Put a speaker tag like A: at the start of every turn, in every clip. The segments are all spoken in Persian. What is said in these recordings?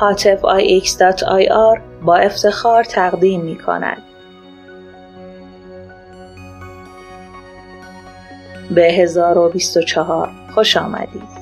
A: حاطف ix.ir با افتخار تقدیم می کند. به 1024 خوش آمدید.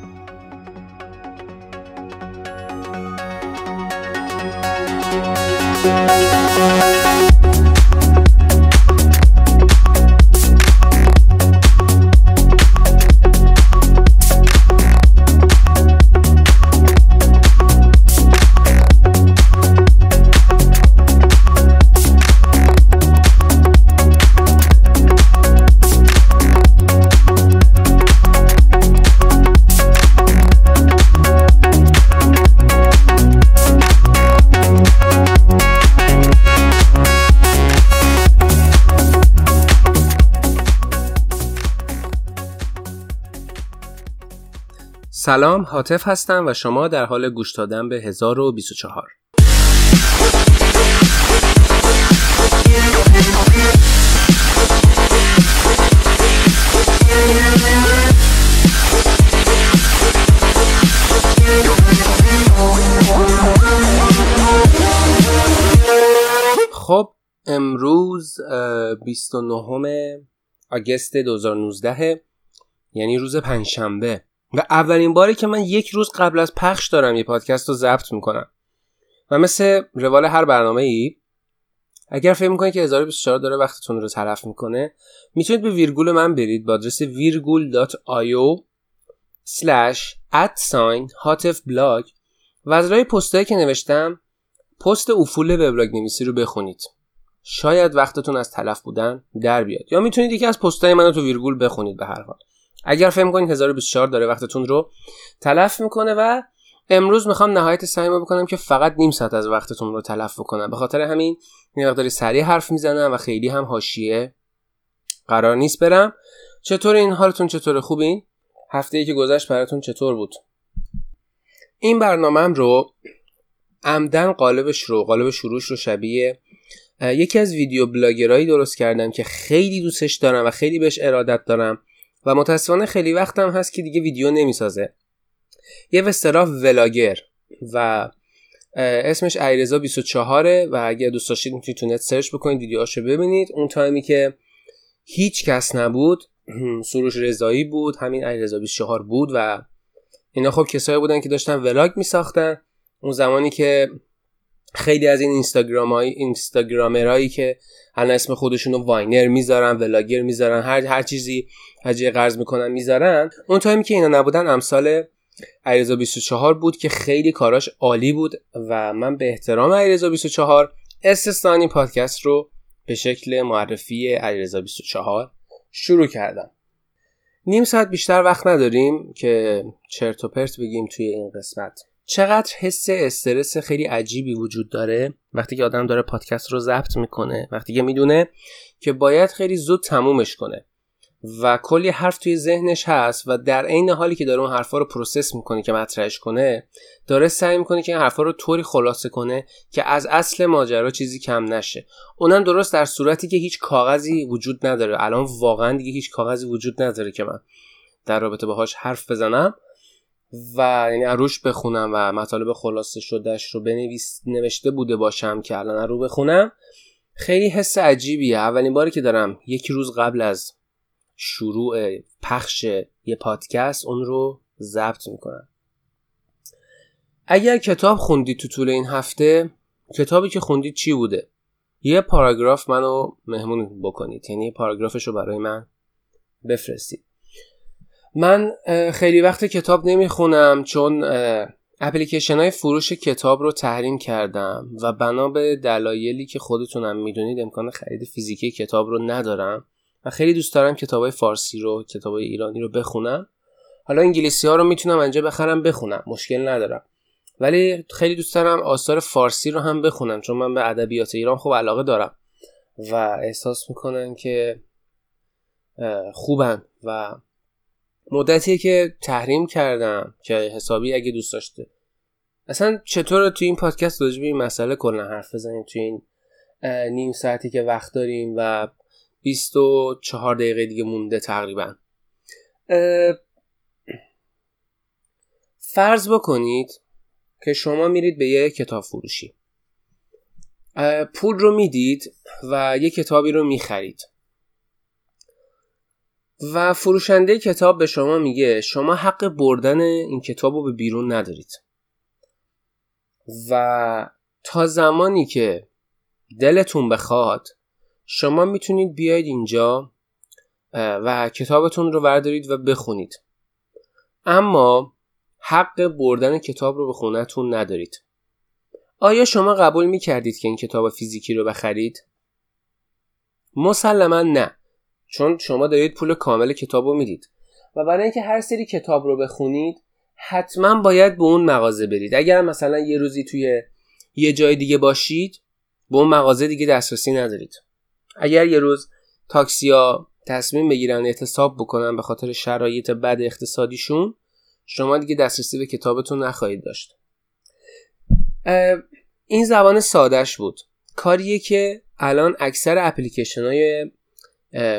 B: سلام حاطف هستم و شما در حال گوش دادن به 1024 خب امروز 29 آگست 2019 یعنی روز پنجشنبه. و اولین باری که من یک روز قبل از پخش دارم یه پادکست رو ضبط می‌کنم. و مثل روال هر برنامه ای اگر فکر می‌کنید که 1024 داره وقتتون رو طرف می‌کنه می‌تونید به ویرگول من برید با آدرس virgul.io slash sign hotf blog و از رای پستایی که نوشتم پست افول وبلاگ نویسی رو بخونید. شاید وقتتون از تلف بودن در بیاد. یا می‌تونید یکی از پستای منو تو ویرگول بخونید به هر حال. اگر فکر کنید 1024 داره وقتتون رو تلف می‌کنه و امروز می‌خوام نهایت سعیمو بکنم که فقط نیم ساعت از وقتتون رو تلف بکنم. به خاطر همین یه مقداری سریع حرف می‌زنم و خیلی هم حاشیه قرار نیست برم. چطور این؟ حالتون چطور خوبین؟ هفته ای که گذشت براتون چطور بود؟ این برنامه رو عمدا قالبش رو قالب شروعش رو شبیه یکی از video blogger ایی درست کردم که خیلی دوستش دارم و خیلی بهش ارادت دارم. و متاسفانه خیلی وقتم هست که دیگه ویدیو نمی‌سازه. به اصطلاح vlogger و اسمش ایرزا 24 و اگه دوست داشتید می‌تونید تو نت search بکنید ویدیوهاشو ببینید. اون تایمی که هیچ کس نبود سروش رضایی بود همین ایرزا 24 بود و اینا خب کسایی بودن که داشتن ولاگ میساختن. اون زمانی که خیلی از این اینستاگرام های اینستاگرامرایی که الان اسم خودشون رو واینر می‌ذارن ولاگر می‌ذارن هر هر چیزی هجی قرض می‌کنن می‌ذارن. اون تایمی که اینا نبودن امثال ایرزا 24 بود که خیلی کاراش عالی بود و من به احترام ایرزا 24 استثنانی پادکست رو به شکل معرفی ایرزا 24 شروع کردم. نیم ساعت بیشتر وقت نداریم که چرت و پرت بگیم توی این قسمت. چقدر حس استرس خیلی عجیبی وجود داره وقتی که آدم داره پادکست رو ضبط می‌کنه وقتی که می‌دونه که باید خیلی زود تمومش کنه و کلی حرف توی ذهنش هست و در عین حالی که داره اون حرفا رو process می‌کنه که مطرحش کنه داره سعی می‌کنه که این حرفا رو طوری خلاصه کنه که از اصل ماجرا چیزی کم نشه. اونم درست در صورتی که هیچ کاغذی وجود نداره. الان واقعا دیگه هیچ کاغذی وجود نداره که من در رابطه باهاش حرف بزنم. و یعنی عروش بخونم و مطالب خلاصه شدهش رو بنویس نوشته بوده باشم که الان رو بخونم. خیلی حس عجیبیه. اولین باری که دارم یک روز قبل از شروع پخش یه پادکست اون رو ضبط می‌کنم. اگر کتاب خوندید تو طول این هفته کتابی که خوندید چی بوده؟ یه پاراگراف منو مهمون بکنید. یعنی پاراگرافش رو برای من بفرستید. من خیلی وقت کتاب نمی‌خونم چون اپلیکیشن های فروش کتاب رو تحریم کردم و بنا به دلایلی که خودتونم می‌دونید امکان خرید فیزیکی کتاب رو ندارم و خیلی دوست دارم کتاب های فارسی رو کتاب های ایرانی رو بخونم. حالا انگلیسی ها رو می‌تونم انجا بخرم بخونم مشکل ندارم. ولی خیلی دوست دارم آثار فارسی رو هم بخونم چون من به ادبیات ایران خوب علاقه دارم و احساس می‌کنن که خوبن و مدتیه که تحریم کردم که حسابی اگه دوست داشته. اصلا چطور تو این پادکست راجع به این مسئله کلا حرف بزنیم تو این نیم ساعتی که وقت داریم و 24 دقیقه دیگه مونده تقریبا. فرض بکنید که شما میرید به یه کتاب فروشی. پول رو می‌دید و یه کتابی رو می‌خرید. و فروشنده کتاب به شما میگه شما حق بردن این کتاب رو به بیرون ندارید. و تا زمانی که دلتون بخواد شما می‌تونید بیاید اینجا و کتابتون رو بردارید و بخونید. اما حق بردن کتاب رو به خونتون ندارید. آیا شما قبول می‌کردید که این کتاب فیزیکی رو بخرید؟ مسلما نه. چون شما دارید پول کامل کتاب رو می‌دید. و برای اینکه هر سری کتاب رو بخونید حتما باید به اون مغازه برید. اگر مثلا یه روزی توی یه جای دیگه باشید به اون مغازه دیگه دسترسی ندارید. اگر یه روز تاکسیا تصمیم بگیرن اعتصاب بکنن به خاطر شرایط بد اقتصادیشون شما دیگه دسترسی به کتابتون نخواهید داشت. این زبان سادش بود. کاریه که الان اکثر اپلیکیشن های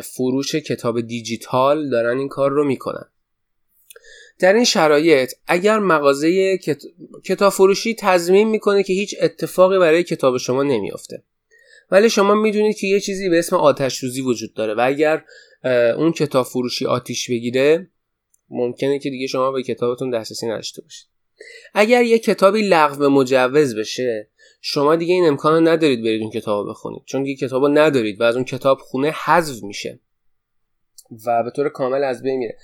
B: فروش کتاب دیجیتال دارن این کار رو می‌کنن. در این شرایط اگر مغازه کتاب فروشی تضمین می‌کنه که هیچ اتفاقی برای کتاب شما نمیافته. ولی شما می‌دونید که یه چیزی به اسم آتش روزی وجود داره و اگر اون کتاب فروشی آتیش بگیره ممکنه که دیگه شما به کتابتون دسترسی نداشته باشید. اگر یه کتابی لغو مجوز بشه شما دیگه این امکان ندارید برید اون کتاب بخونید. چون دیگه کتاب ندارید و از اون کتاب خونه حذف میشه. و به طور کامل از بین میره.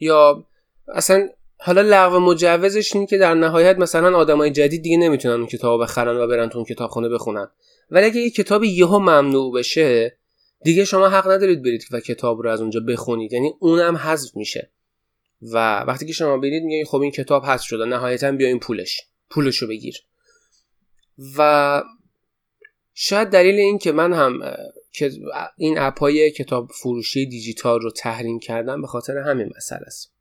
B: یا اصلا حالا لغو مجوزش اینه که در نهایت مثلا آدمای جدید دیگه نمی‌تونن اون کتاب بخرن و برن تو اون کتابخونه بخونن. ولی اگه یه کتابی یهو ممنوع بشه دیگه شما حق ندارید برید و کتاب رو از اونجا بخونید. یعنی اونم حذف میشه. و وقتی که شما برید میگین خب این کتاب حذف شده. نهایتا بیا این پولش. پولش رو بگیر. و شاید دلیل این که من هم که این اپای کتاب فروشی دیجیتال رو تحریم کردم به خاطر همین مسئله است.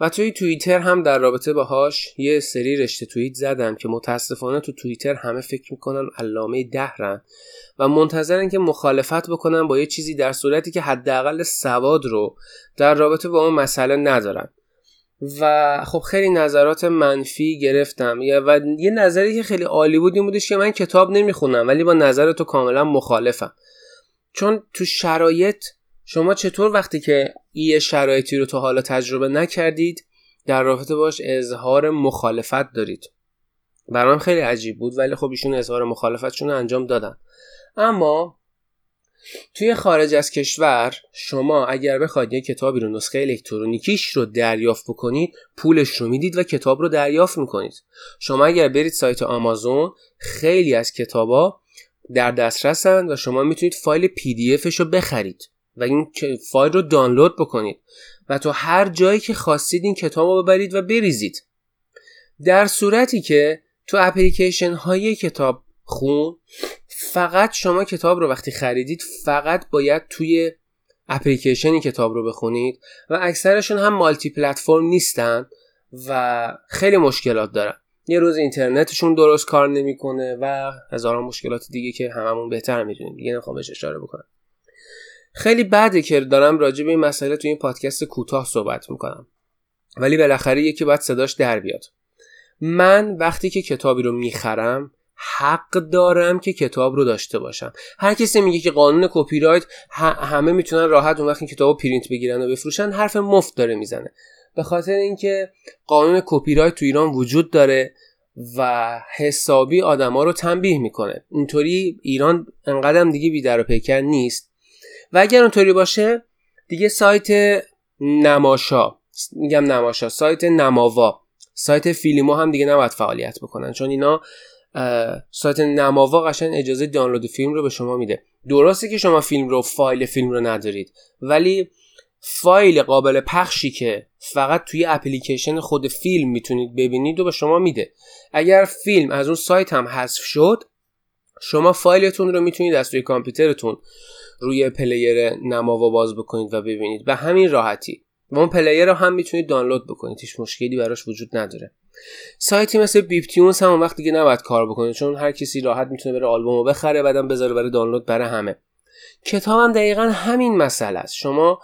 B: و توی توییتر هم در رابطه باهاش یه سری رشته توییت زدم که متاسفانه تو توییتر همه فکر می‌کنن علامه دهرن و منتظرن که مخالفت بکنن با یه چیزی در صورتی که حداقل سواد رو در رابطه با اون مسئله ندارن. و خب خیلی نظرات منفی گرفتم. و یه نظری که خیلی عالی بود این بودش که من کتاب نمی‌خونم ولی با نظر تو کاملا مخالفم. چون تو شرایط شما چطور وقتی که یه شرایطی رو تا حالا تجربه نکردید در رابطه باش اظهار مخالفت دارید. برام خیلی عجیب بود ولی خب ایشون اظهار مخالفتشون انجام دادن. اما توی خارج از کشور شما اگر بخواید یه کتابی رو نسخه الکترونیکیش رو دریافت بکنید پولش رو می‌دید و کتاب رو دریافت می‌کنید. شما اگر برید سایت آمازون خیلی از کتابا در دسترسن و شما می‌تونید فایل پی دی رو بخرید و این فایل رو دانلود بکنید و تو هر جایی که خواستید این کتاب رو ببرید و بریزید. در صورتی که تو اپلیکیشن های کتاب خون فقط شما کتاب رو وقتی خریدید فقط باید توی اپلیکیشنی کتاب رو بخونید و اکثرشون هم مالتی پلتفرم نیستن و خیلی مشکلات دارن. یه روز اینترنتشون درست کار نمی‌کنه و هزاران مشکلات دیگه که هممون بهتر می‌دونیم. دیگه نخوام بهش اشاره بکنم. خیلی بده که دارم راجع به این مسئله توی این پادکست کوتاه صحبت می‌کنم. ولی بالاخره یکی باید صداش در بیاد. من وقتی که کتابی رو می‌خرم حق دارم که کتاب رو داشته باشم. هر کسی میگه که قانون کپی رایت همه می‌تونن راحت اون وقت این کتاب پرینت بگیرن و بفروشن حرف مفت داره می‌زنه. به خاطر اینکه قانون کپی رایت تو ایران وجود داره و حسابی آدما رو تنبیه می‌کنه. اینطوری ایران انقدرم دیگه بی در و پیکر نیست. و اگر اونطوری باشه دیگه سایت نماشا میگم نماشا سایت نماوا سایت فیلمو هم دیگه نباید فعالیت بکنن. چون اینا سایت نماوا قشن اجازه دانلود فیلم رو به شما میده. درسته که شما فیلم رو فایل فیلم رو ندارید ولی فایل قابل پخشی که فقط توی اپلیکیشن خود فیلم می‌تونید ببینید و به شما میده. اگر فیلم از اون سایت هم حذف شد شما فایلتون رو می‌تونید از توی کامپیوترتون روی player نماوا باز بکنید و ببینید. به همین راحتی. و اون player رو هم می‌تونید دانلود بکنید هیچ مشکلی براش وجود نداره. سایتی مثل Beeptunes هم اون وقت دیگه نباید کار بکنه چون هر کسی راحت می‌تونه بره آلبومو بخره بعدم بذاره برای دانلود برای همه. کتاب هم دقیقا همین مسئله است. شما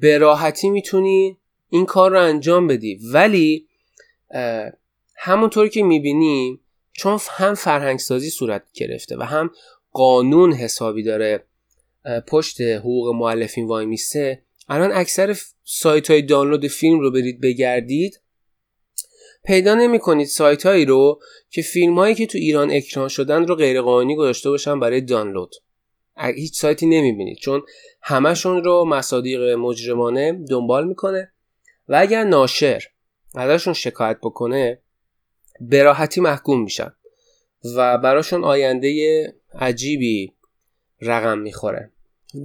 B: به راحتی می‌تونی این کار رو انجام بدی ولی همونطور که می‌بینیم چون هم فرهنگسازی صورت گرفته و هم قانون حسابی داره پشت حقوق معلفین وای میسته. الان اکثر سایت های دانلود فیلم رو برید بگردید. پیدا نمی کنید سایت هایی رو که فیلم هایی که تو ایران اکران شدن رو غیرقانونی گذاشته باشن برای دانلود. هیچ سایتی نمی بینید چون همشون رو مصادیق مجرمانه دنبال می‌کنه. و اگر ناشر ازشون شکایت بکنه براحتی محکوم میشن. و براشون آینده عجیبی رقم می‌خوره.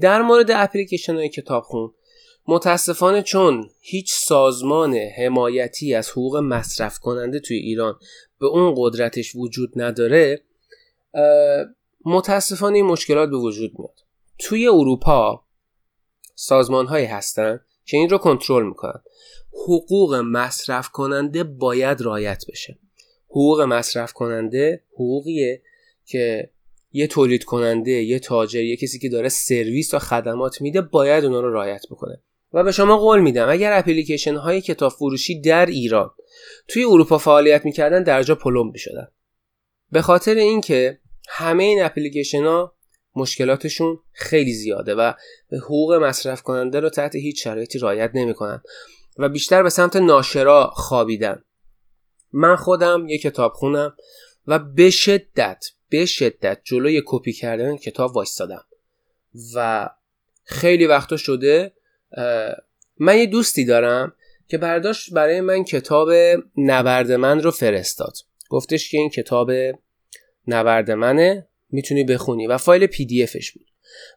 B: در مورد اپلیکیشن های کتابخون متاسفانه چون هیچ سازمان حمایتی از حقوق مصرف کننده توی ایران به اون قدرتش وجود نداره متاسفانه این مشکلات به وجود میاد. توی اروپا سازمان هایی هستن که این رو کنترل می‌کنن. حقوق مصرف کننده باید رایت بشه. حقوق مصرف کننده حقوقیه که یه تولید کننده یه تاجر یه کسی که داره سرویس و خدمات میده باید اونا رو رعایت بکنه. و به شما قول میدم اگر اپلیکیشن های کتاب فروشی در ایران توی اروپا فعالیت می‌کردن در جا پلم می‌شدن. به خاطر اینکه همه این اپلیکیشن ها مشکلاتشون خیلی زیاده و حقوق مصرف کننده رو تحت هیچ شرایطی رعایت نمی‌کنن و بیشتر به سمت ناشرا خوابیدن. من خودم یه کتاب خونم و به شدت به شدت جلوی کپی کردن کتاب وایستادم. و خیلی وقتا شده من یه دوستی دارم که برداشت برای من کتاب نبرد من رو فرستاد. گفتش که این کتاب نبرد منه می‌تونی بخونی. و فایل پی دی افش بود.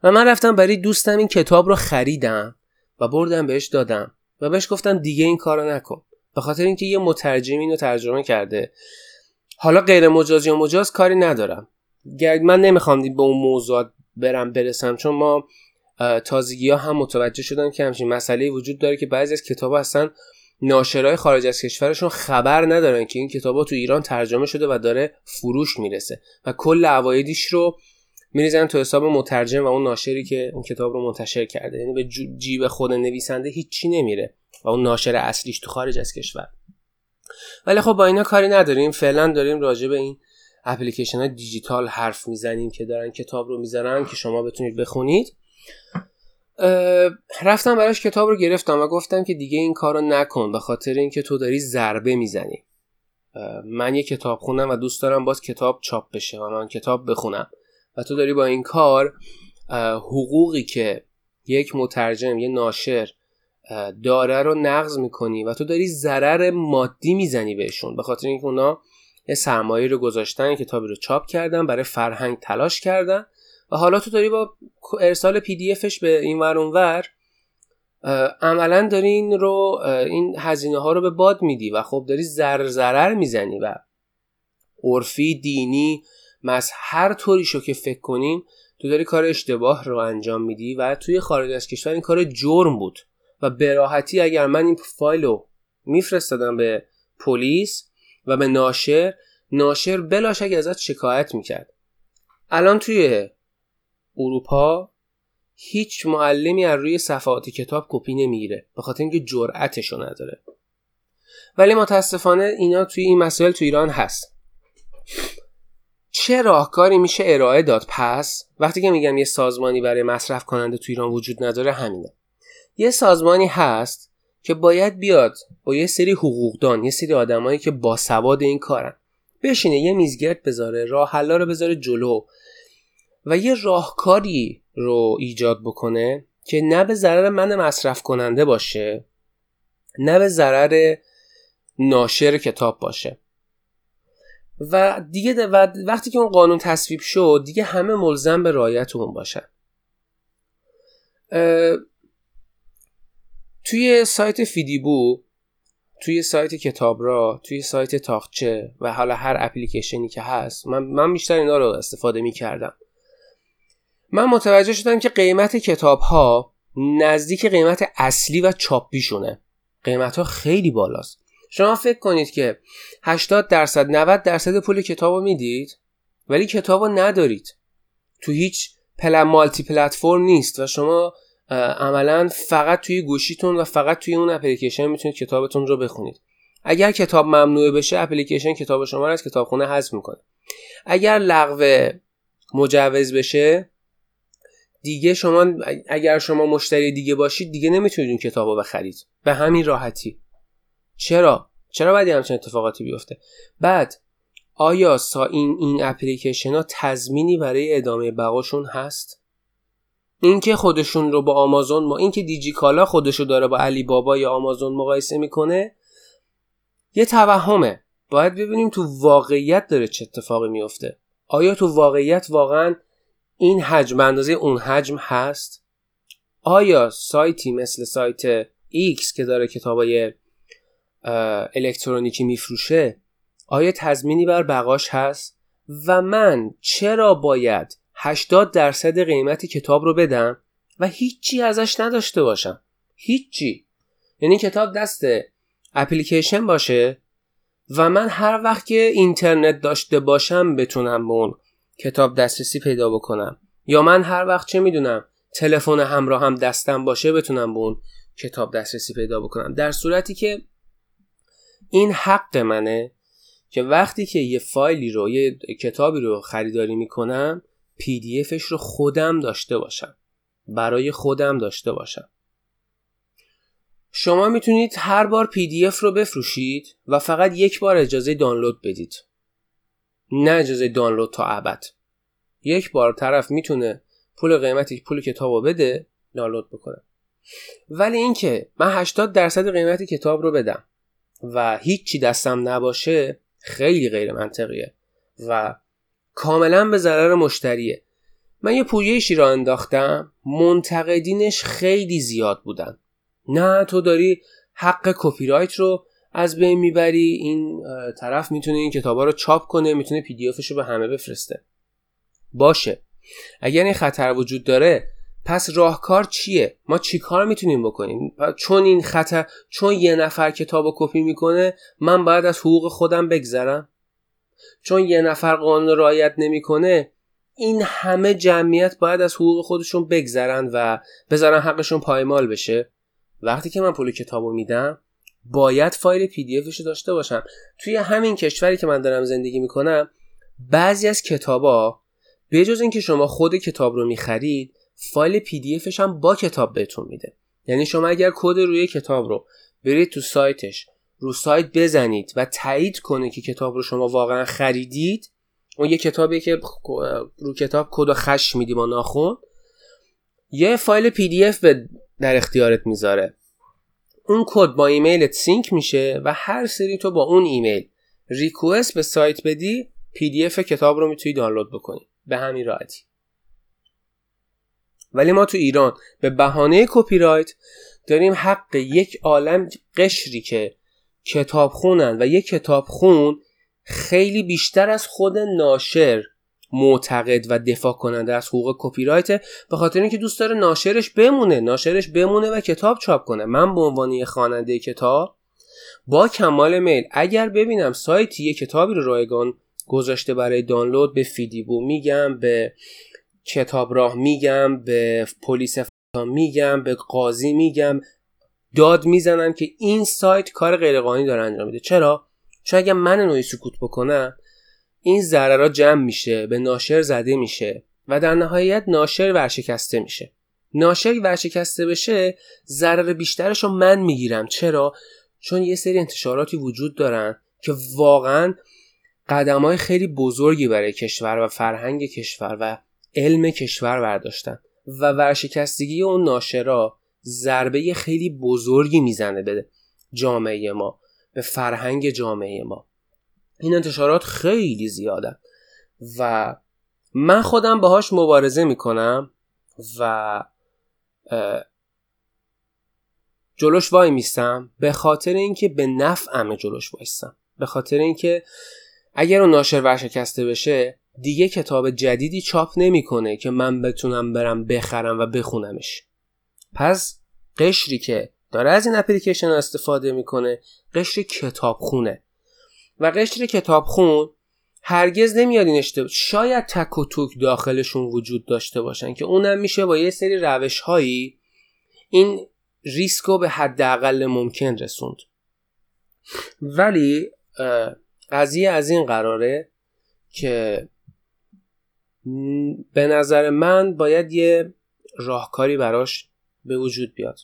B: و من رفتم برای دوستم این کتاب رو خریدم و بردم بهش دادم. و بهش گفتم دیگه این کارو نکن. به خاطر اینکه یه مترجم اینو ترجمه کرده. حالا غیر مجاز یا مجاز کاری ندارم. من نمی‌خوام به اون موضوعات برم برسم چون ما تازگی ها هم متوجه شدن که همچین مسئله وجود داره که بعضی از کتاب هستن ناشرای خارج از کشورشون خبر ندارن که این کتاب ها تو ایران ترجمه شده و داره فروش می‌رسه و کل عوایدیش رو میریزن تو حساب مترجم و اون ناشری که اون کتاب رو منتشر کرده. یعنی به جیب خود نویسنده هیچی نمیره و اون ناشر اصلیش تو خارج از کشور. ولی خب با اینا کاری نداریم. فعلا داریم راجع به این اپلیکیشن های دیجیتال حرف می‌زنیم که دارن کتاب رو می‌ذارن که شما بتونید بخونید. رفتم براش کتاب رو گرفتم و گفتم که دیگه این کار رو نکن به خاطر اینکه تو داری ضربه می‌زنی. من یه کتاب خونم و دوست دارم باز کتاب چاپ بشه و من کتاب بخونم. و تو داری با این کار حقوقی که یک مترجم یه ناشر داره رو نقض می‌کنی و تو داری ضرر مادی می‌زنی بهشون. به خاطر اینکه اونا یه سرمایه رو گذاشتن کتابی رو چاپ کردن برای فرهنگ تلاش کردن. و حالا تو داری با ارسال پی دی افش به این ور ور عملا داری این رو این هزینه ها رو به باد میدی و خب داری زر ضرر می‌زنی و عرفی دینی مز هر طوری شو که فکر کنیم تو داری کار اشتباه رو انجام میدی و توی خارج از کشور این کار جرم بود. و براحتی اگر من این فایل رو میفرستادم به پلیس و به ناشر ناشر بلاش اگه ازت شکایت می‌کرد. الان توی اروپا هیچ معلمی از روی صفحات کتاب کپی نمی‌گیره به خاطر اینکه جرأتشو نداره. ولی متاسفانه اینا توی این مسائل تو ایران هست. چه راهکاری میشه ارائه داد؟ پس وقتی که میگم یه سازمانی برای مصرف کننده تو ایران وجود نداره همینه. یه سازمانی هست که باید بیاد با یه سری حقوقدان یه سری آدمایی که با سواد این کارن. بشینه یه میزگرد بذاره راه حلا رو بذاره جلو و یه راهکاری رو ایجاد بکنه که نه به ضرر من مصرف کننده باشه نه به ضرر ناشر کتاب باشه. و دیگه و وقتی که اون قانون تصویب شد دیگه همه ملزم به رعایت اون باشن. توی سایت فیدیبو توی سایت کتاب را توی سایت تاخچه و حالا هر اپلیکیشنی که هست من, من بیشتر اینا رو استفاده می کردم من متوجه شدم که قیمت کتاب ها نزدیک قیمت اصلی و چاپیشونه. قیمت ها خیلی بالاست. شما فکر کنید که 80 درصد 90 درصد پول کتاب رو می‌دید ولی کتاب رو ندارید. تو هیچ پل مالتی پلتفرم نیست و شما عملا فقط توی گوشیتون و فقط توی اون اپلیکیشن می‌تونید کتابتون رو بخونید. اگر کتاب ممنوع بشه اپلیکیشن کتاب شما رو از کتابخونه حذف می‌کنه. اگر لغو مجوز بشه دیگه شما اگر شما مشتری دیگه باشید دیگه نمی‌تونید اون کتاب رو بخرید. به همین راحتی. چرا؟ چرا باید همچین اتفاقاتی بیفته؟ بعد آیا سا این این اپلیکیشن ها تضمینی برای ادامه بقاشون هست؟ اینکه خودشون رو با آمازون ما اینکه دیجی کالا خودشو داره با علی بابا یا آمازون مقایسه می‌کنه یه توهمه. باید ببینیم تو واقعیت داره چه اتفاقی میفته آیا تو واقعیت واقعا این حجم اندازه اون حجم هست؟ آیا سایتی مثل سایت X که داره کتابای الکترونیکی میفروشه آیا تضمینی بر بقاش هست؟ و من چرا باید 80 درصد قیمت کتاب رو بدم و هیچی ازش نداشته باشم. هیچی. یعنی کتاب دست اپلیکیشن باشه و من هر وقت که اینترنت داشته باشم بتونم به اون کتاب دسترسی پیدا بکنم. یا من هر وقت چه می‌دونم تلفن همراه هم دستم باشه بتونم به اون کتاب دسترسی پیدا بکنم. در صورتی که این حق منه که وقتی که یه فایلی رو یه کتابی رو خریداری می‌کنم PDF ش رو خودم داشته باشم. برای خودم داشته باشم. شما می‌تونید هر بار PDF رو بفروشید و فقط یک بار اجازه دانلود بدید. نه اجازه دانلود تا ابد. یک بار طرف می‌تونه پول قیمتی پول کتاب رو بده دانلود بکنه. ولی اینکه من 80 درصد قیمت کتاب رو بدم و هیچی دستم نباشه خیلی غیر منطقیه. و کاملا به ضرر مشتریه. من یه پویشی را انداختم منتقدینش خیلی زیاد بودن. نه تو داری حق کپی رایت رو از بین می‌بری این طرف می‌تونه این کتابا رو چاپ کنه می‌تونه پی دی رو به همه بفرسته. باشه. اگر این خطر وجود داره پس راهکار چیه؟ ما چیکار می‌تونیم بکنیم؟ چون این خطر چون یه نفر کتاب و کپی می‌کنه من باید از حقوق خودم بگذرم؟ چون یه نفر قانون رعایت نمی‌کنه این همه جمعیت باید از حقوق خودشون بگذرن و بذارن حقشون پایمال بشه. وقتی که من پول کتابو میدم باید فایل پی دی افشو داشته باشم. توی همین کشوری که من دارم زندگی می‌کنم بعضی از کتابا به جز اینکه شما خود کتاب رو می‌خرید فایل PDF ش هم با کتاب بهتون میده. یعنی شما اگر کد روی کتاب رو برید تو سایتش رو سایت بزنید و تایید کنه که کتاب رو شما واقعا خریدید. اون یه کتابی که رو کتاب کد خش میدی با ناخون یه فایل PDF در اختیارت می‌ذاره. اون کد با ایمیلت sync میشه و هر سری تو با اون ایمیل request به سایت بدی PDF کتاب رو می‌تونی دانلود بکنی. به همین راحتی. ولی ما تو ایران به بهانه کپی رایت داریم حق یک عالم قشری که کتاب خونن و یک کتاب خون خیلی بیشتر از خود ناشر معتقد و دفاع کننده از حقوق کپی رایت به خاطر اینکه دوست داره ناشرش بمونه ناشرش بمونه و کتاب چاپ کنه. من به عنوان یه خواننده کتاب با کمال میل اگر ببینم سایتی یه کتابی رو رایگان گذاشته برای دانلود به فیدیبو میگم به کتاب راه میگم به پلیس میگم به قاضی میگم داد می‌زنم که این سایت کار غیرقانونی داره انجام میده. چرا؟ چون اگه من نوعی سکوت بکنم این ضررها جمع میشه به ناشر زده میشه و در نهایت ناشر ورشکسته میشه. ناشر ورشکسته بشه ضرر بیشترش رو من می‌گیرم. چرا؟ چون یه سری انتشاراتی وجود دارن که واقعا قدم های خیلی بزرگی برای کشور و فرهنگ کشور و علم کشور برداشتن و ورشکستگی اون ناشرا ضربه خیلی بزرگی می‌زنه به جامعه ما به فرهنگ جامعه ما. این انتشارات خیلی زیادن. و من خودم باهاش مبارزه می‌کنم و جلوش وای میستم. به خاطر اینکه به نفعم جلوش وایستم. به خاطر اینکه اگر اون ناشر ورشکسته بشه دیگه کتاب جدیدی چاپ نمی‌کنه که من بتونم برم بخرم و بخونمش. پس قشری که داره از این اپلیکیشن استفاده می‌کنه قشر کتابخونه. و قشر کتابخون هرگز نمیاد این اشتباه شاید تک و توک داخلشون وجود داشته باشن که اونم میشه با یه سری روش هایی این ریسک رو به حداقل ممکن رسوند. ولی قضیه از این قراره که به نظر من باید یه راهکاری براش به وجود بیاد.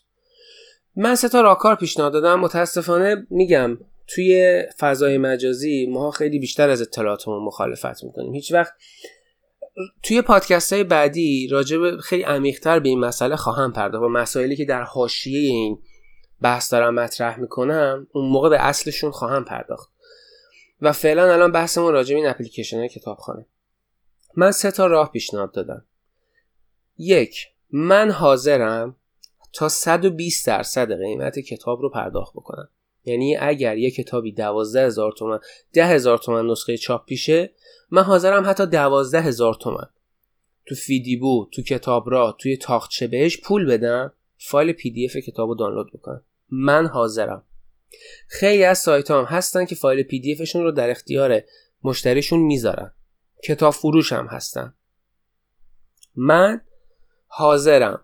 B: من سه تا راهکار پیشنهاد دادم. متاسفانه میگم توی فضای مجازی ما خیلی بیشتر از اطلاعاتمون مخالفت می‌کنیم. هیچ وقت توی پادکست های بعدی راجب خیلی عمیقتر به این مسئله خواهم پرداخت. و مسائلی که در حاشیه این بحث دارم مطرح می‌کنم اون موقع به اصلشون خواهم پرداخت. و فعلا الان بحثمون راجع به این اپلیکیشن های کتابخانه. من سه تا راه پیشنهاد دادم. یک من حاضرم تا 120 درصد قیمت کتاب رو پرداخت بکنم یعنی اگر یه کتابی 12 هزار تومن 10 هزار تومن نسخه چاپیشه من حاضرم حتی 12 هزار تومن. تو فیدیبو تو کتابراه توی طاقچه بهش پول بدم فایل PDF کتاب رو دانلود بکنم. من حاضرم. خیلی از سایت هم هستن که فایل PDF شون رو در اختیار مشتریشون می‌ذارن. کتاب فروش هم هستن. من حاضرم.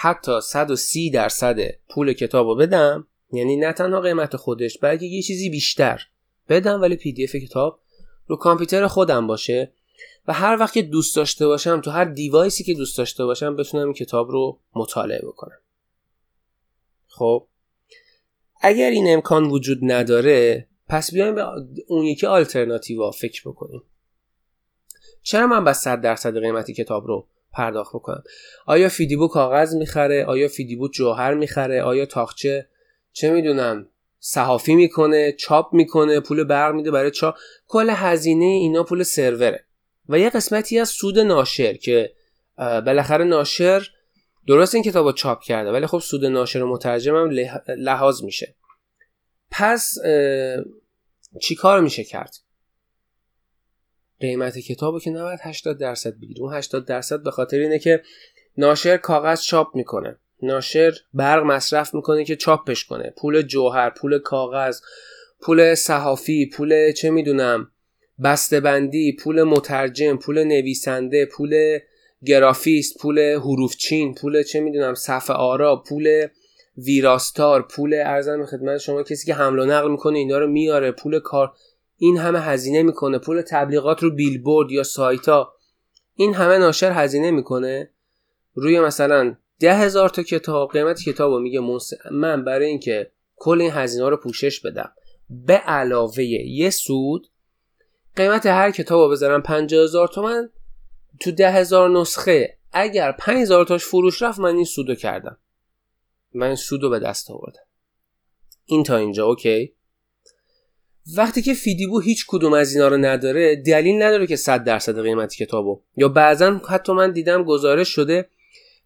B: حتی 130 درصد پول کتاب رو بدم یعنی نه تنها قیمت خودش بلکه یه چیزی بیشتر بدم ولی PDF کتاب رو کامپیوتر خودم باشه. و هر وقت که دوست داشته باشم تو هر device ی که دوست داشته باشم بتونم کتاب رو مطالعه بکنم. خب اگر این امکان وجود نداره پس بیایم به اون یکی آلترناتیوا فکر بکنیم. چرا من بس 100 درصد قیمتی کتاب رو پرداخت بکنم. آیا فیدیبو کاغذ می‌خره؟ آیا فیدیبو جوهر می‌خره؟ آیا تاخچه چه می‌دونم صحافی می‌کنه چاپ می‌کنه پول برق میده برای چاپ. کل هزینه اینا پول سروره. و یه قسمتی از سود ناشر که بالاخره ناشر درست این کتاب رو چاپ کرده ولی خب سود ناشر و مترجم هم لحاظ میشه. پس چی کار میشه کرد؟ قیمت کتاب که نباید 80 درصد بگیره اون 80 درصد به خاطر اینه که ناشر کاغذ چاپ می‌کنه. ناشر برق مصرف می‌کنه که چاپش کنه. پول جوهر پول کاغذ پول صحافی پول چه می‌دونم بندی پول مترجم پول نویسنده پول گرافیست پول حروف چین پول چه می‌دونم صفحه آرا پول ویراستار پول ارزم خدمت شما کسی که حمل و نقل می‌کنه اینا رو میاره. پول کار این همه هزینه می‌کنه. پول تبلیغات رو بیلبورد یا سایت ها این همه ناشر هزینه می‌کنه. روی مثلا ده هزار تا کتاب قیمت کتاب رو میگه من برای اینکه کل این هزینه رو پوشش بدم. به علاوه یه سود قیمت هر کتاب رو بذارم 50 هزار تومن. تو ده هزار نسخه. اگر 5 هزار تاش فروش رفت من این سودو کردم. من این سودو به دست آوردم. این تا اینجا اوکی. وقتی که فیدیبو هیچ کدوم از اینا رو نداره دلیل نداره که 100 درصد قیمت کتابو. یا بعضا حتی من دیدم گزارش شده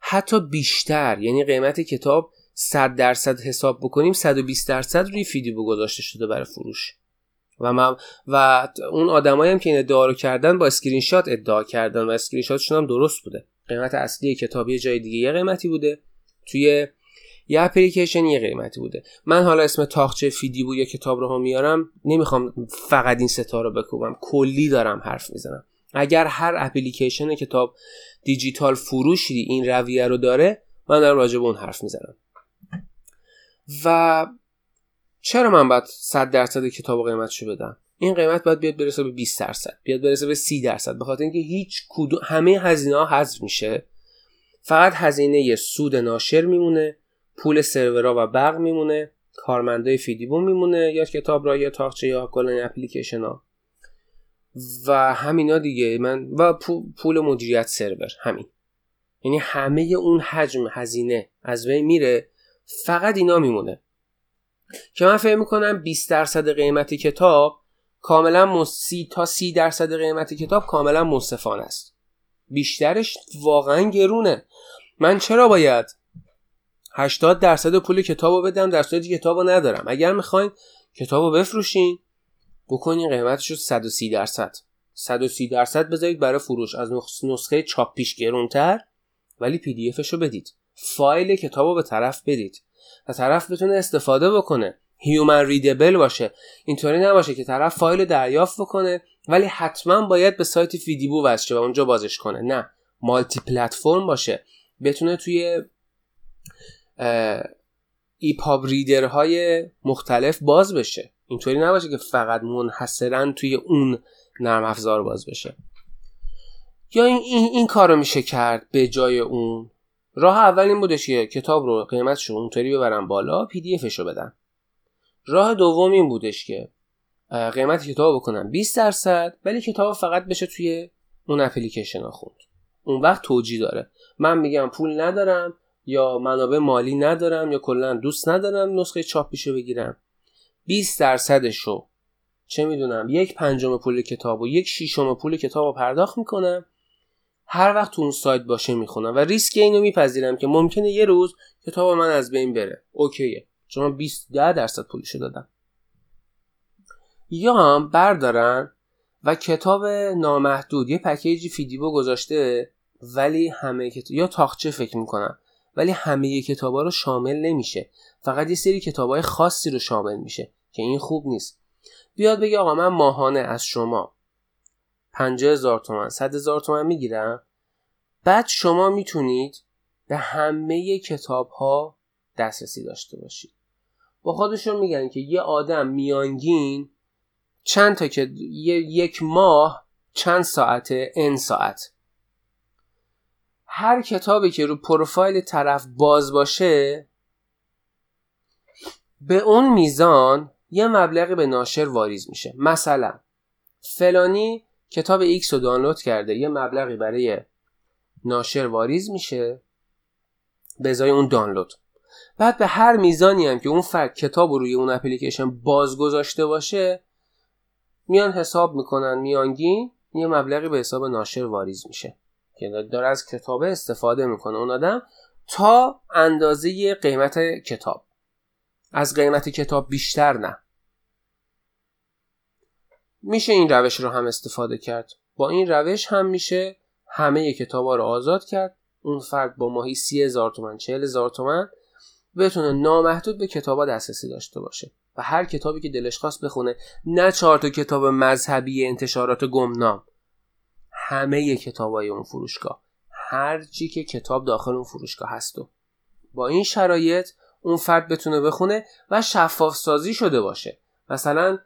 B: حتی بیشتر یعنی قیمت کتاب 100 درصد حساب بکنیم 120 درصد روی فیدیبو گذاشته شده برای فروش. و من و اون آدمایی هم که این ادعا رو کردن با اسکرین شات ادعا کردن و اسکرین شاتشون هم درست بوده. قیمت اصلی کتاب یه جای دیگه یه قیمتی بوده. توی یه اپلیکیشن یه قیمتی بوده. من حالا اسم طاقچه فیدیبو یا کتابراه رو هم میارم نمی‌خوام فقط این سه تا رو بکوبم کلی دارم حرف می‌زنم. اگر هر اپلیکیشن کتاب دیجیتال فروشی این رویه رو داره من دارم راجع به اون حرف می‌زنم. و چرا من باید 100 درصد کتاب و قیمتشو بدم؟ این قیمت باید بیاد برسه به 20 درصد بیاد برسه به 30 درصد به اینکه هیچ کدوم همه هزینه ها حذف میشه. فقط هزینه سود ناشر میمونه. پول سرورها و برق میمونه کارمندای فیدیبو میمونه یا کتاب را یا تاخچه یا کلا اپلیکیشن ها. و همینا دیگه. من و پول مدیریت سرور همین. یعنی همه اون حجم هزینه از بین میره فقط اینا میمونه. که من فکر می‌کنم 20 درصد قیمت کتاب کاملا سی تا 30 درصد قیمت کتاب کاملا منصفانه است. بیشترش واقعا گرونه. من چرا باید 80 درصد پول کتاب رو بدم در صورتی کتاب رو ندارم. اگر می‌خواین کتاب رو بفروشین بکنین قیمتش رو 130 درصد. 130 درصد بذارید برای فروش. از نسخه چاپیش گرونتر ولی PDF رو بدید. فایل کتاب رو به طرف بدید. و طرف بتونه استفاده بکنه. human readable باشه. اینطوری نباشه که طرف فایل دریافت بکنه ولی حتما باید به سایت فیدیبو وصل و اونجا بازش کنه. نه. multi-platform باشه. بتونه توی EPUB reader های مختلف باز بشه. اینطوری نباشه که فقط منحصرا توی اون نرم افزار باز بشه. یا این, این, این کار رو میشه کرد به جای اون. راه اول این بودش که کتاب رو قیمتش رو اونطوری ببرن بالا پی دی رو بدن راه دوم این بودش که قیمت کتاب بکنن 20 درصد ولی کتاب فقط بشه توی اون اپلیکیشن ها خوند. اون وقت توجیه داره. من میگم پول ندارم یا منابع مالی ندارم یا کلا دوست ندارم نسخه چاپیشو بگیرم. 20 درصدش رو چه می‌دونم یک پنجم پول کتاب و یک شیشم پول کتاب رو پرداخت می‌کنم. هر وقت تو اون سایت باشه می‌خونم و ریسک اینو میپذیرم که ممکنه یه روز کتاب من از بین بره. اوکیه. چون 20 ده درصد پولشو دادم. یا هم بردارن و کتاب نامحدود یه پکیجی فیدیبو گذاشته ولی همه کتاب یا تاخچه فکر می‌کنم. ولی همه کتابا رو شامل نمیشه. فقط یه سری کتابای خاصی رو شامل میشه که این خوب نیست. بیاد بگه آقا من ماهانه از شما پنجه هزار تومن صد هزار تومن می‌گیرم. بعد شما می‌تونید به همه کتاب ها دسترسی داشته باشید. با خودشون میگن که یه آدم میانگین چند تا که یک ماه چند ساعته؟ ان ساعت. هر کتابی که رو پروفایل طرف باز باشه به اون میزان یه مبلغی به ناشر واریز میشه. مثلا فلانی کتاب X رو دانلود کرده یه مبلغی برای ناشر واریز میشه به ازای اون دانلود. بعد به هر میزانی هم که اون فرد کتاب رو روی اون اپلیکیشن باز گذاشته باشه میان حساب می‌کنن میانگین یه مبلغی به حساب ناشر واریز میشه. که داره از کتاب استفاده می‌کنه اون آدم تا اندازه قیمت کتاب. از قیمت کتاب بیشتر نه. میشه این روش رو هم استفاده کرد. با این روش هم میشه همه کتاب ها رو آزاد کرد. اون فرد با ماهی سی هزار تومن چهل هزار تومن بتونه نامحدود به کتابا دسترسی داشته باشه و هر کتابی که دلش خواست بخونه. نه چهار تا کتاب مذهبی انتشارات گمنام. همه کتابای اون فروشگاه هر چی که کتاب داخل اون فروشگاه هست. و با این شرایط اون فرد بتونه بخونه و شفاف سازی شده باشه. مثلا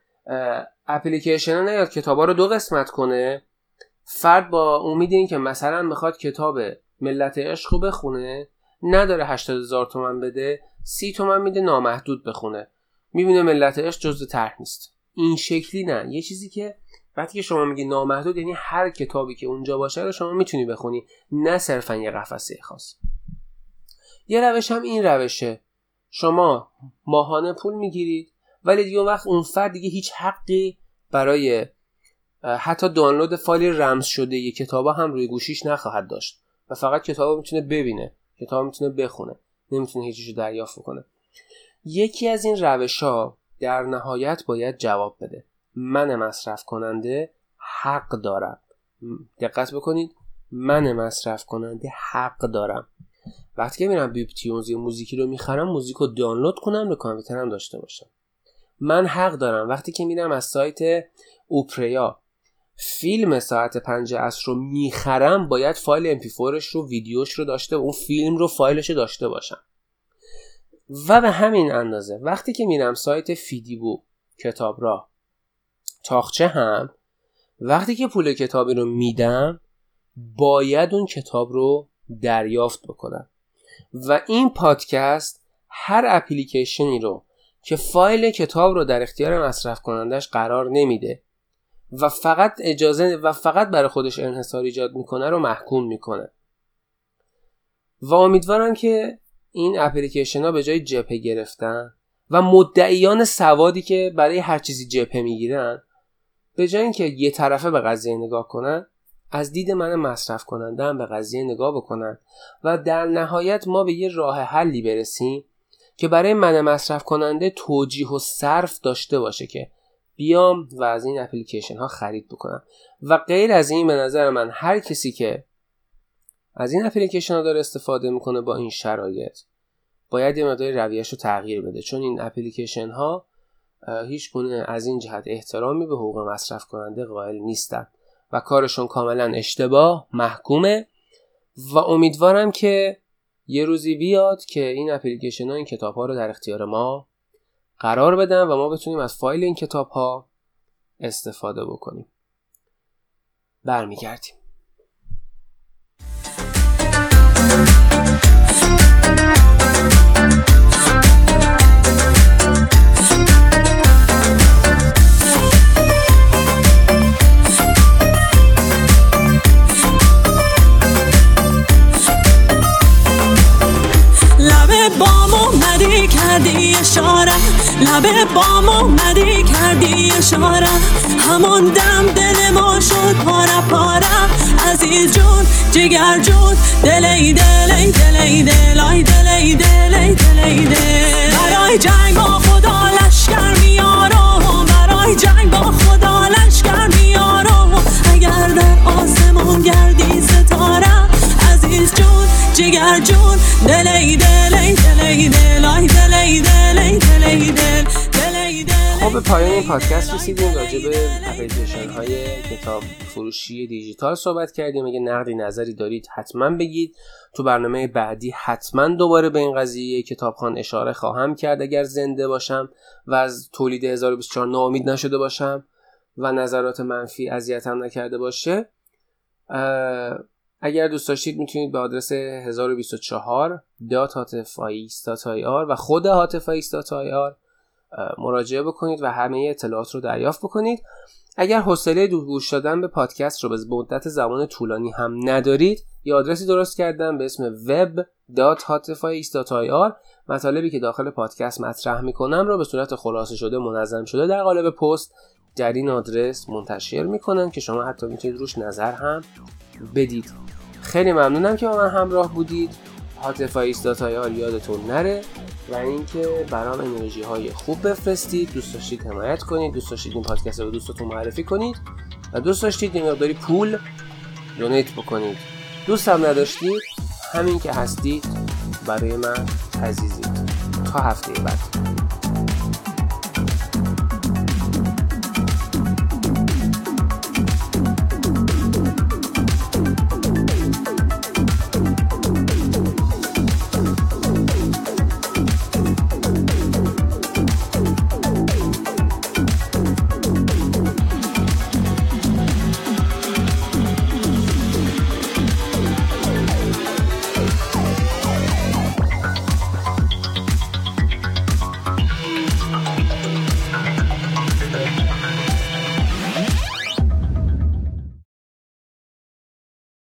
B: اپلیکیشن نیاد کتابا رو دو قسمت کنه. فرد با امید این که مثلا می‌خواد کتاب ملت عشق رو بخونه نداره 80 هزار تومن بده سی تومن میده نامحدود بخونه. می‌بینه ملت عشق جزء طرح نیست. این شکلی نه. یه چیزی که وقتی که شما میگی نامحدود یعنی هر کتابی که اونجا باشه رو شما می‌تونی بخونی نه صرفا یه قفسه خاص. یه روش هم این روشه. شما ماهانه پول می‌گیرید ولی دیگه وقت اون فرد دیگه هیچ حقی برای حتی دانلود فایل رمز شده یه کتابا هم روی گوشیش نخواهد داشت. و فقط کتاب می‌تونه ببینه کتاب می‌تونه بخونه. نمی‌تونه هیچیشو دریافت کنه یکی از این روش ها در نهایت باید جواب بده. من مصرف کننده حق دارم. دقت بکنید من مصرف کننده حق دارم. وقتی که میرم بیپ تیونز یا موزیکی رو می‌خرم موزیک رو دانلود کنم به کامپیوترم داشته باشم. من حق دارم. وقتی که میرم از سایت اوپریا فیلم ساعت پنج اصر رو می‌خرم باید فایل mp4ش رو ویدیوش رو داشته و اون فیلم رو فایلش رو داشته باشم. و به همین اندازه وقتی که میرم سایت فیدیبو کتاب را تاخچه هم وقتی که پول کتابی رو میدم باید اون کتاب رو دریافت بکنم. و این پادکست هر اپلیکیشنی رو که فایل کتاب رو در اختیار مصرف کنندش قرار نمیده و فقط اجازه و فقط برای خودش انحصار ایجاد می‌کنه رو محکوم می‌کنه. و امیدوارم که این اپلیکیشن ها به جای جپه گرفتن و مدعیان سوادی که برای هر چیزی جپه می‌گیرن به جای اینکه یه طرفه به قضیه نگاه کنن از دید من مصرف کننده هم به قضیه نگاه بکنن و در نهایت ما به یه راه حلی برسیم که برای من مصرف کننده توجیه و صرف داشته باشه که بیام و از این اپلیکیشن ها خرید بکنم. و غیر از این به نظر من هر کسی که از این اپلیکیشن ها داره استفاده می‌کنه با این شرایط باید یه مقدار رویش رو تغییر بده. چون این اپلیکیشن ها هیچ گونه از این جهت احترامی به حقوق مصرف کننده قائل نیستن و کارشون کاملا اشتباه محکومه و امیدوارم که یه روزی بیاد که این اپلیکیشن ها این کتاب ها رو در اختیار ما قرار بدن و ما بتونیم از فایل این کتاب ها استفاده بکنیم. برمیگردیم.
C: کردی اشاره؟ لبه بام اومدی کردی اشاره؟ همون دم دل ما شد پاره پاره. عزیز جون جگر جون. دلی دلی دلی دلای دلی دلی دلی دل برای جنگ با خدا لشکر میارم برای جنگ با خدا لشکر
B: پایان این پادکست رسیدیم. راجع به اپلیکیشن های کتاب فروشی دیجیتال صحبت کردیم. اگه نقدی نظری دارید حتما بگید. تو برنامه بعدی حتما دوباره به این قضیه کتابخان اشاره خواهم کرد اگر زنده باشم و از تولید 1024 ناامید نشده باشم و نظرات منفی اذیتم نکرده باشه. اگر دوست داشتید می‌تونید به آدرس 1024 و خود هاتفایس.ir مراجعه بکنید و همه اطلاعات رو دریافت بکنید. اگر حوصله گوش دادن به پادکست رو به مدت زمان طولانی هم ندارید یه آدرسی درست کردم به اسم web.hatifais.ir مطالبی که داخل پادکست مطرح می‌کنم رو به صورت خلاصه شده منظم شده در قالب پست در این آدرس منتشر می‌کنم که شما حتی می‌تونید روش نظر هم بدید. خیلی ممنونم که با من همراه بودید. هاتفایس داتایار یادتون نره و اینکه برام انرژی های خوب بفرستید. دوست داشتید حمایت کنید. دوست داشتید این پادکست رو دوستتون معرفی کنید. و دوست داشتید یه مقداری پول دونیت بکنید. دوست هم نداشتید همین که هستید برای من عزیزید تا هفته بعد.